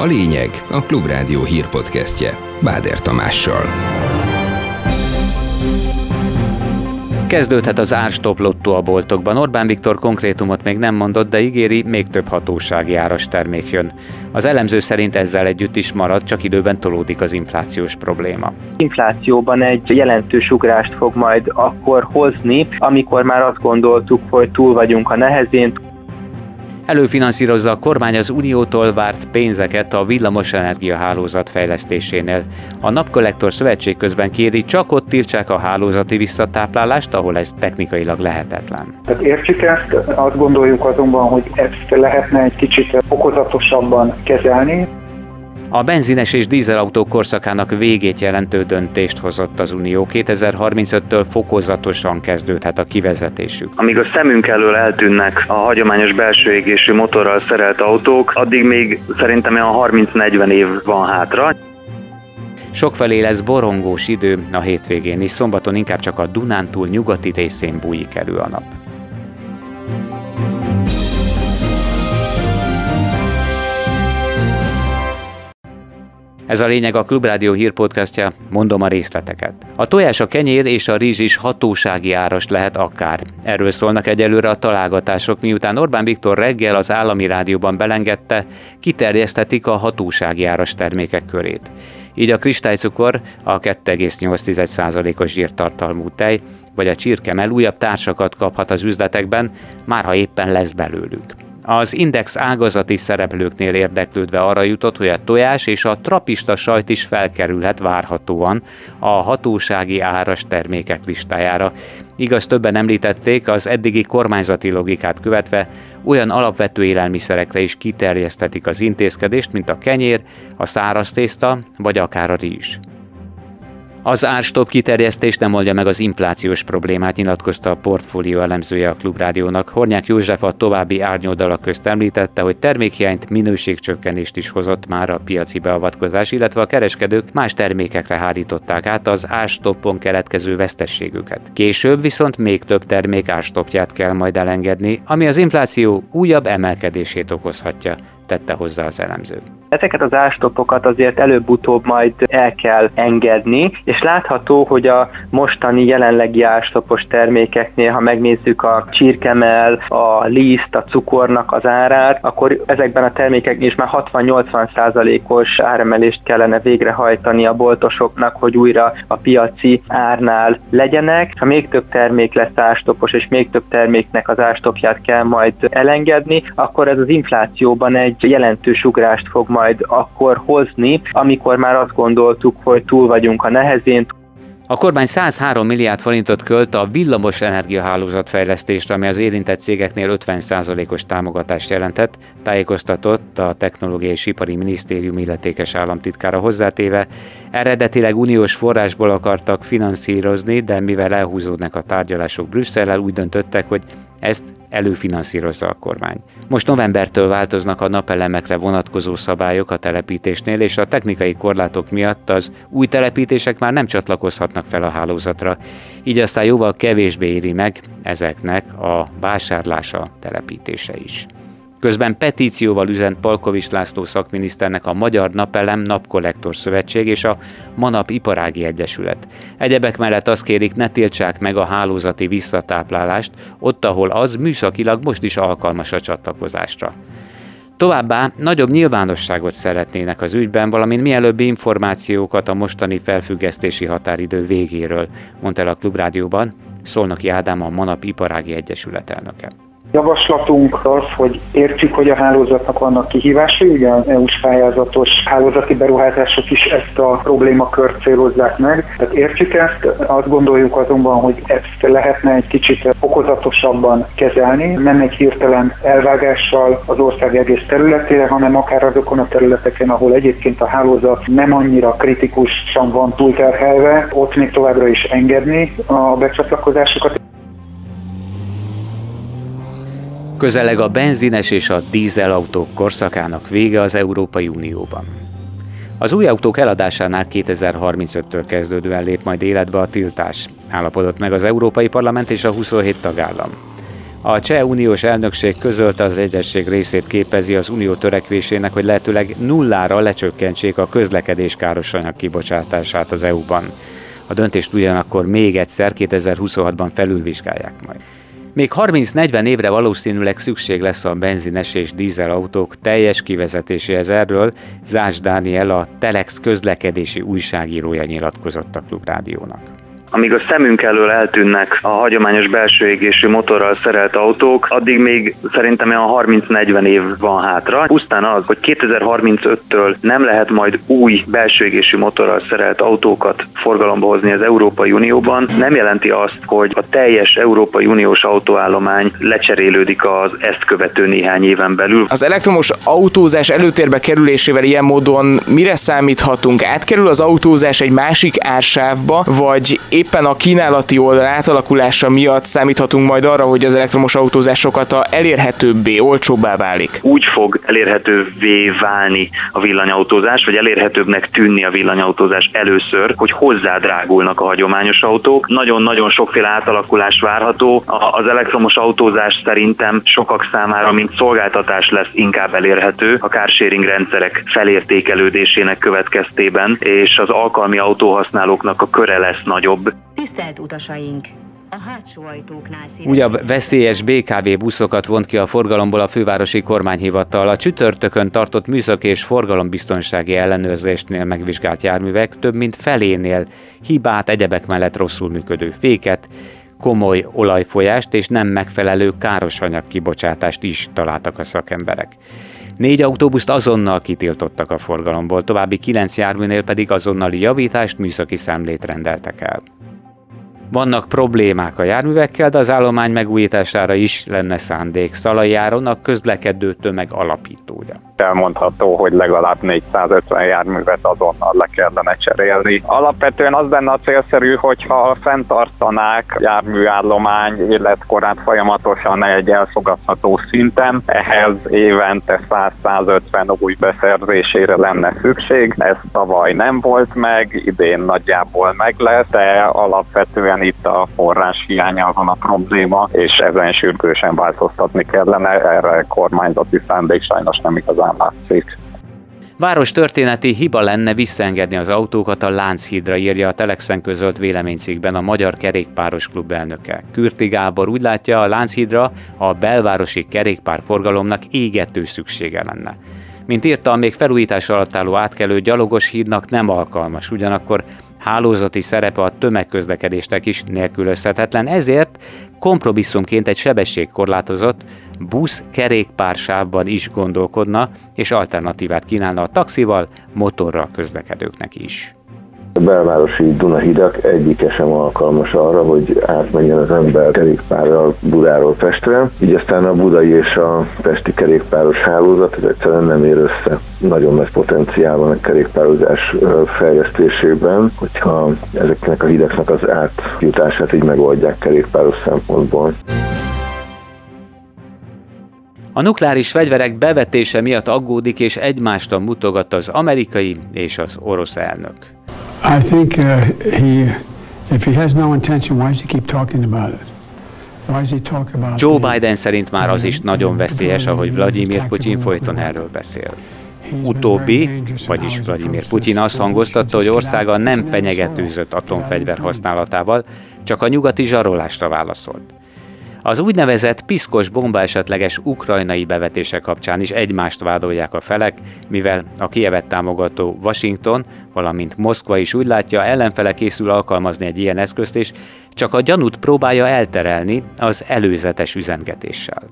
A lényeg a Klubrádió hírpodcastje Báder Tamással. Kezdődhet az árstop lottó a boltokban. Orbán Viktor konkrétumot még nem mondott, de ígéri, még több hatósági áras termék jön. Az elemző szerint ezzel együtt is marad, csak időben tolódik az inflációs probléma. Inflációban egy jelentős ugrást fog majd akkor hozni, amikor már azt gondoltuk, hogy túl vagyunk a nehezén, Előfinanszírozza a kormány az Uniótól várt pénzeket a villamosenergia hálózat fejlesztésénél. A Napkollektor Szövetség közben kéri, csak ott tiltsák a hálózati visszatáplálást, ahol ez technikailag lehetetlen. Tehát értjük ezt, azt gondoljuk azonban, hogy ezt lehetne egy kicsit okozatosabban kezelni. A benzines és dízelautók korszakának végét jelentő döntést hozott az Unió. 2035-től fokozatosan kezdődhet a kivezetésük. Amíg a szemünk elől eltűnnek a hagyományos belső égésű motorral szerelt autók, addig még szerintem olyan 30-40 év van hátra. Sokfelé lesz borongós idő a hétvégén is, szombaton inkább csak a Dunántúl nyugati részén bújik elő a nap. Ez a lényeg a Klubrádió hírpodcastja, mondom a részleteket. A tojás, a kenyér és a rizs is hatósági áras lehet akár. Erről szólnak egyelőre a találgatások, miután Orbán Viktor reggel az állami rádióban belengedte, kiterjesztetik a hatósági áras termékek körét. Így a kristálycukor, a 2,8%-os zsírtartalmú tej, vagy a csirkemel újabb társakat kaphat az üzletekben, már ha éppen lesz belőlük. Az Index ágazati szereplőknél érdeklődve arra jutott, hogy a tojás és a trapista sajt is felkerülhet várhatóan a hatósági áras termékek listájára. Igaz, többen említették, az eddigi kormányzati logikát követve olyan alapvető élelmiszerekre is kiterjesztetik az intézkedést, mint a kenyér, a száraz tészta vagy akár a rizs. Az árstop kiterjesztés nem oldja meg az inflációs problémát, nyilatkozta a portfólió elemzője a Klubrádiónak. Hornyák József a további árnyoldalak közt említette, hogy termékhiányt, minőségcsökkenést is hozott már a piaci beavatkozás, illetve a kereskedők más termékekre hárították át az árstoppon keletkező vesztességüket. Később viszont még több termék árstopját kell majd elengedni, ami az infláció újabb emelkedését okozhatja tette hozzá az elemző. Ezeket az ástopokat azért előbb-utóbb majd el kell engedni, és látható, hogy a mostani jelenlegi ástopos termékeknél, ha megnézzük a csirkemel, a liszt, a cukornak az árát, akkor ezekben a termékeknél is már 60-80 százalékos áremelést kellene végrehajtani a boltosoknak, hogy újra a piaci árnál legyenek. Ha még több termék lesz ástopos, és még több terméknek az ástopját kell majd elengedni, akkor ez az inflációban egy jelentős ugrást fog majd akkor hozni, amikor már azt gondoltuk, hogy túl vagyunk a nehezén, a kormány 103 milliárd forintot költ a villamos energiahálózat fejlesztésre, ami az érintett cégeknél 50%-os támogatást jelentett, tájékoztatott a Technológiai és Ipari Minisztérium illetékes államtitkára hozzátéve. Eredetileg uniós forrásból akartak finanszírozni, de mivel elhúzódnak a tárgyalások Brüsszellel, úgy döntöttek, hogy ezt előfinanszírozza a kormány. Most novembertől változnak a napelemekre vonatkozó szabályok a telepítésnél, és a technikai korlátok miatt az új telepítések már nem csatlakozhatnak fel a hálózatra, így aztán jóval kevésbé éri meg ezeknek a vásárlása, telepítése is. Közben petícióval üzent Palkovics László szakminiszternek a Magyar Napelem Napkollektor Szövetség és a Manap Iparági Egyesület. Egyebek mellett azt kérik, ne tiltsák meg a hálózati visszatáplálást, ott, ahol az műszakilag most is alkalmas a csatlakozásra. Továbbá nagyobb nyilvánosságot szeretnének az ügyben, valamint mielőbbi információkat a mostani felfüggesztési határidő végéről, mondta el a Klubrádióban Szolnoki Ádám a Manap Iparági Egyesület elnöke. Javaslatunk az, hogy értjük, hogy a hálózatnak vannak kihívásai, ugye az EU-s pályázatos hálózati beruházások is ezt a problémakört célozzák meg. Tehát értjük ezt, azt gondoljuk azonban, hogy ezt lehetne egy kicsit okozatosabban kezelni, nem egy hirtelen elvágással az ország egész területére, hanem akár azokon a területeken, ahol egyébként a hálózat nem annyira kritikusan van túlterhelve, ott még továbbra is engedni a becsatlakozásokat. Közeleg a benzines és a dízelautók korszakának vége az Európai Unióban. Az új autók eladásánál 2035-től kezdődően lép majd életbe a tiltás, állapodott meg az Európai Parlament és a 27 tagállam. A cseh uniós elnökség közölte az egyesség részét képezi az unió törekvésének, hogy lehetőleg nullára lecsökkentsék a közlekedés káros anyag kibocsátását az EU-ban. A döntést ugyanakkor még egyszer 2026-ban felülvizsgálják majd. Még 30-40 évre valószínűleg szükség lesz a benzines és dízelautók teljes kivezetéséhez erről Zás Dániel a Telex közlekedési újságírója nyilatkozott a Klubrádiónak. Amíg a szemünk elől eltűnnek a hagyományos belső égésű motorral szerelt autók, addig még szerintem olyan 30-40 év van hátra. Pusztán az, hogy 2035-től nem lehet majd új belső égésű motorral szerelt autókat forgalomba hozni az Európai Unióban, nem jelenti azt, hogy a teljes Európai Uniós autóállomány lecserélődik az ezt követő néhány éven belül. Az elektromos autózás előtérbe kerülésével ilyen módon mire számíthatunk? Átkerül az autózás egy másik ársávba, vagy éppen a kínálati oldal átalakulása miatt számíthatunk majd arra, hogy az elektromos autózás sokat a elérhetőbbé, olcsóbbá válik? Úgy fog elérhetővé válni a villanyautózás, vagy elérhetőbbnek tűnni a villanyautózás először, hogy hozzádrágulnak a hagyományos autók. Nagyon-nagyon sokféle átalakulás várható. Az elektromos autózás szerintem sokak számára, mint szolgáltatás lesz inkább elérhető a carsharing rendszerek felértékelődésének következtében, és az alkalmi autóhasználóknak a köre lesz nagyobb. Tisztelt utasaink! A hátsó ajtóknál Újabb veszélyes BKV buszokat vont ki a forgalomból a fővárosi kormányhivatal. A csütörtökön tartott műszaki és forgalombiztonsági ellenőrzésnél megvizsgált járművek több mint felénél hibát egyebek mellett rosszul működő féket, komoly olajfolyást és nem megfelelő károsanyag kibocsátást is találtak a szakemberek. Négy autóbuszt azonnal kitiltottak a forgalomból, további kilenc járműnél pedig azonnali javítást, műszaki számlét rendeltek el. Vannak problémák a járművekkel, de az állomány megújítására is lenne szándék. Szalai Áron a közlekedő tömeg alapítója elmondható, hogy legalább 450 járművet azonnal le kellene cserélni. Alapvetően az lenne a célszerű, hogyha fenntartanák járműállomány életkorát folyamatosan egy elfogadható szinten, ehhez évente 100-150 új beszerzésére lenne szükség. Ez tavaly nem volt meg, idén nagyjából meg lesz, de alapvetően itt a forrás hiánya van a probléma, és ezen sürgősen változtatni kellene, erre kormányzati szándék sajnos nem igazán látszik. Város történeti hiba lenne visszaengedni az autókat a Lánchídra, írja a Telexen közölt véleménycikkben a Magyar Kerékpáros Klub elnöke. Kürti Gábor úgy látja, a Lánchídra a belvárosi kerékpárforgalomnak égető szüksége lenne. Mint írta, a még felújítás alatt álló átkelő gyalogos hídnak nem alkalmas, ugyanakkor hálózati szerepe a tömegközlekedésnek is nélkülözhetetlen, ezért kompromisszumként egy sebességkorlátozott busz kerékpársávban is gondolkodna, és alternatívát kínálna a taxival, motorral közlekedőknek is. A belvárosi Dunahidak egyike sem alkalmas arra, hogy átmenjen az ember kerékpárral Budáról Pestre, így aztán a budai és a pesti kerékpáros hálózat ez egyszerűen nem ér össze. Nagyon nagy potenciál van a kerékpározás fejlesztésében, hogyha ezeknek a hidaknak az átjutását így megoldják kerékpáros szempontból. A nukleáris fegyverek bevetése miatt aggódik és egymástól mutogat az amerikai és az orosz elnök. I think uh, he, if he has no intention, why does he keep talking about it? Joe Biden szerint már az is nagyon veszélyes, ahogy Vladimir Putyin folyton erről beszél. Utóbbi, vagyis Vladimir Putyin azt hangoztatta, hogy országa nem fenyegetőzött atomfegyver használatával, csak a nyugati zsarolásra válaszolt. Az úgynevezett piszkos bomba esetleges ukrajnai bevetése kapcsán is egymást vádolják a felek, mivel a Kievet támogató Washington, valamint Moszkva is úgy látja, ellenfele készül alkalmazni egy ilyen eszközt, és csak a gyanút próbálja elterelni az előzetes üzengetéssel.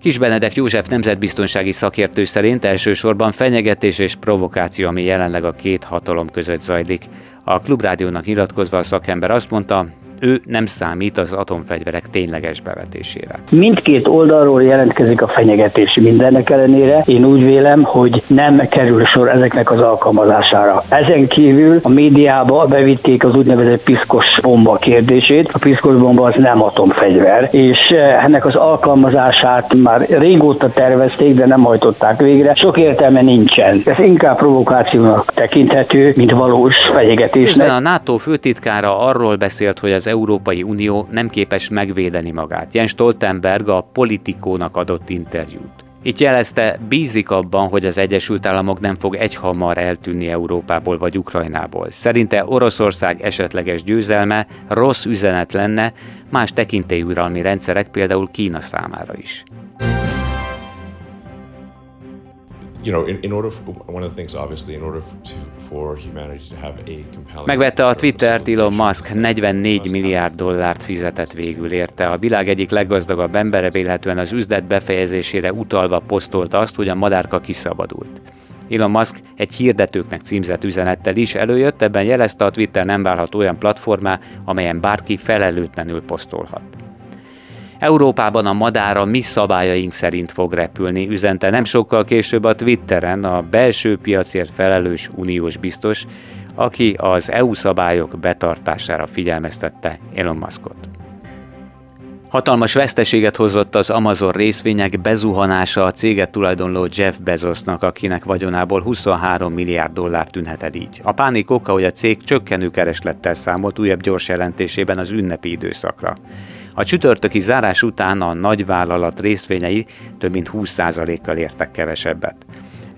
Kis Benedek József nemzetbiztonsági szakértő szerint elsősorban fenyegetés és provokáció, ami jelenleg a két hatalom között zajlik. A Klubrádiónak nyilatkozva a szakember azt mondta, ő nem számít az atomfegyverek tényleges bevetésére. Mindkét oldalról jelentkezik a fenyegetés mindennek ellenére. Én úgy vélem, hogy nem kerül sor ezeknek az alkalmazására. Ezen kívül a médiába bevitték az úgynevezett piszkos bomba kérdését. A piszkos bomba az nem atomfegyver, és eh, ennek az alkalmazását már régóta tervezték, de nem hajtották végre. Sok értelme nincsen. Ez inkább provokációnak tekinthető, mint valós fenyegetésnek. a NATO főtitkára arról beszélt, hogy az az Európai Unió nem képes megvédeni magát. Jens Stoltenberg a politikónak adott interjút. Itt jelezte, bízik abban, hogy az Egyesült Államok nem fog egyhamar eltűnni Európából vagy Ukrajnából. Szerinte Oroszország esetleges győzelme rossz üzenet lenne más tekintélyuralmi rendszerek, például Kína számára is. Megvette a Twittert Elon Musk 44 milliárd dollárt fizetett végül érte. A világ egyik leggazdagabb embere vélhetően az üzlet befejezésére utalva posztolta azt, hogy a madárka kiszabadult. Elon Musk egy hirdetőknek címzett üzenettel is előjött, ebben jelezte a Twitter nem válhat olyan platformá, amelyen bárki felelőtlenül posztolhat. Európában a madár a mi szabályaink szerint fog repülni, üzente nem sokkal később a Twitteren a belső piacért felelős uniós biztos, aki az EU szabályok betartására figyelmeztette Elon Muskot. Hatalmas veszteséget hozott az Amazon részvények bezuhanása a céget tulajdonló Jeff Bezosnak, akinek vagyonából 23 milliárd dollár tűnhet el így. A pánik oka, hogy a cég csökkenő kereslettel számolt újabb gyors jelentésében az ünnepi időszakra. A csütörtöki zárás után a nagyvállalat részvényei több mint 20%-kal értek kevesebbet.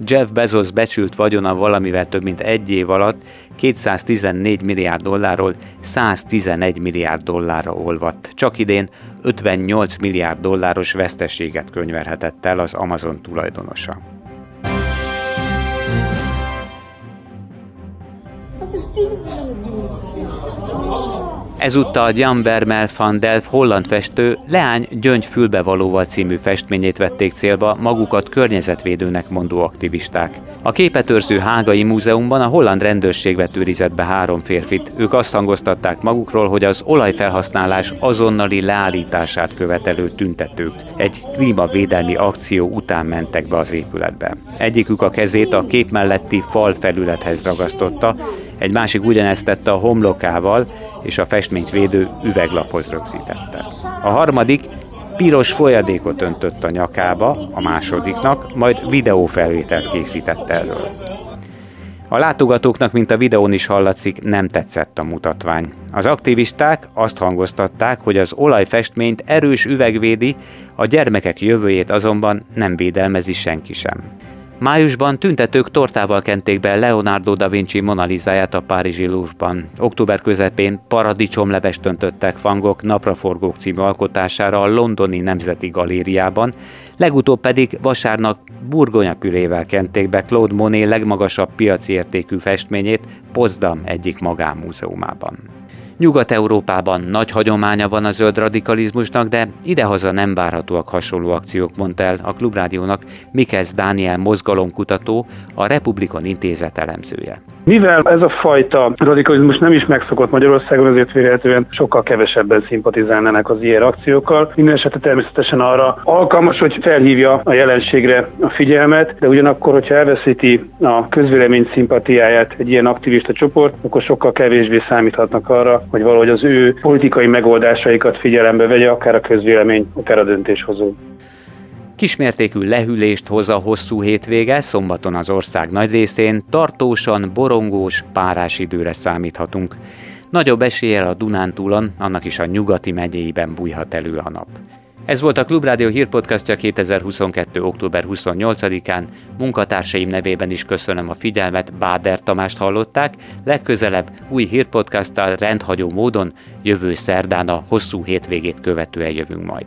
Jeff Bezos becsült vagyona valamivel több mint egy év alatt 214 milliárd dollárról 111 milliárd dollárra olvadt. Csak idén 58 milliárd dolláros veszteséget könyvelhetett el az Amazon tulajdonosa. Ezúttal Jan Bermel van Delf holland festő Leány Gyöngy fülbevalóval című festményét vették célba magukat környezetvédőnek mondó aktivisták. A képetőrző Hágai Múzeumban a holland rendőrség vett őrizetbe három férfit. Ők azt hangoztatták magukról, hogy az olajfelhasználás azonnali leállítását követelő tüntetők egy klímavédelmi akció után mentek be az épületbe. Egyikük a kezét a kép melletti fal felülethez ragasztotta, egy másik ugyanezt tette a homlokával, és a festményt védő üveglaphoz rögzítette. A harmadik piros folyadékot öntött a nyakába, a másodiknak, majd videófelvételt készített erről. A látogatóknak, mint a videón is hallatszik, nem tetszett a mutatvány. Az aktivisták azt hangoztatták, hogy az olajfestményt erős üvegvédi, a gyermekek jövőjét azonban nem védelmezi senki sem. Májusban tüntetők tortával kenték be Leonardo da Vinci Monalizáját a Párizsi Louvre-ban. Október közepén paradicsomlevest öntöttek fangok napraforgók című alkotására a londoni Nemzeti Galériában, legutóbb pedig vasárnap burgonyapülével kenték be Claude Monet legmagasabb piaci értékű festményét Pozdam egyik magánmúzeumában. Nyugat-Európában nagy hagyománya van a zöld radikalizmusnak, de idehaza nem várhatóak hasonló akciók, mondta el a Klubrádiónak Mikesz Dániel mozgalomkutató, a Republikon Intézet elemzője. Mivel ez a fajta radikalizmus nem is megszokott Magyarországon, azért vélhetően sokkal kevesebben szimpatizálnának az ilyen akciókkal. Minden esetre természetesen arra alkalmas, hogy felhívja a jelenségre a figyelmet, de ugyanakkor, hogyha elveszíti a közvélemény szimpatiáját egy ilyen aktivista csoport, akkor sokkal kevésbé számíthatnak arra, hogy valahogy az ő politikai megoldásaikat figyelembe vegye, akár a közvélemény, akár a döntéshozó. Kismértékű lehűlést hoz a hosszú hétvége, szombaton az ország nagy részén tartósan borongós, párás időre számíthatunk. Nagyobb eséllyel a Dunántúlon, annak is a nyugati megyéiben bújhat elő a nap. Ez volt a Klubrádió hírpodcastja 2022. október 28-án. Munkatársaim nevében is köszönöm a figyelmet, Báder Tamást hallották. Legközelebb új hírpodcasttal rendhagyó módon jövő szerdán a hosszú hétvégét követően jövünk majd.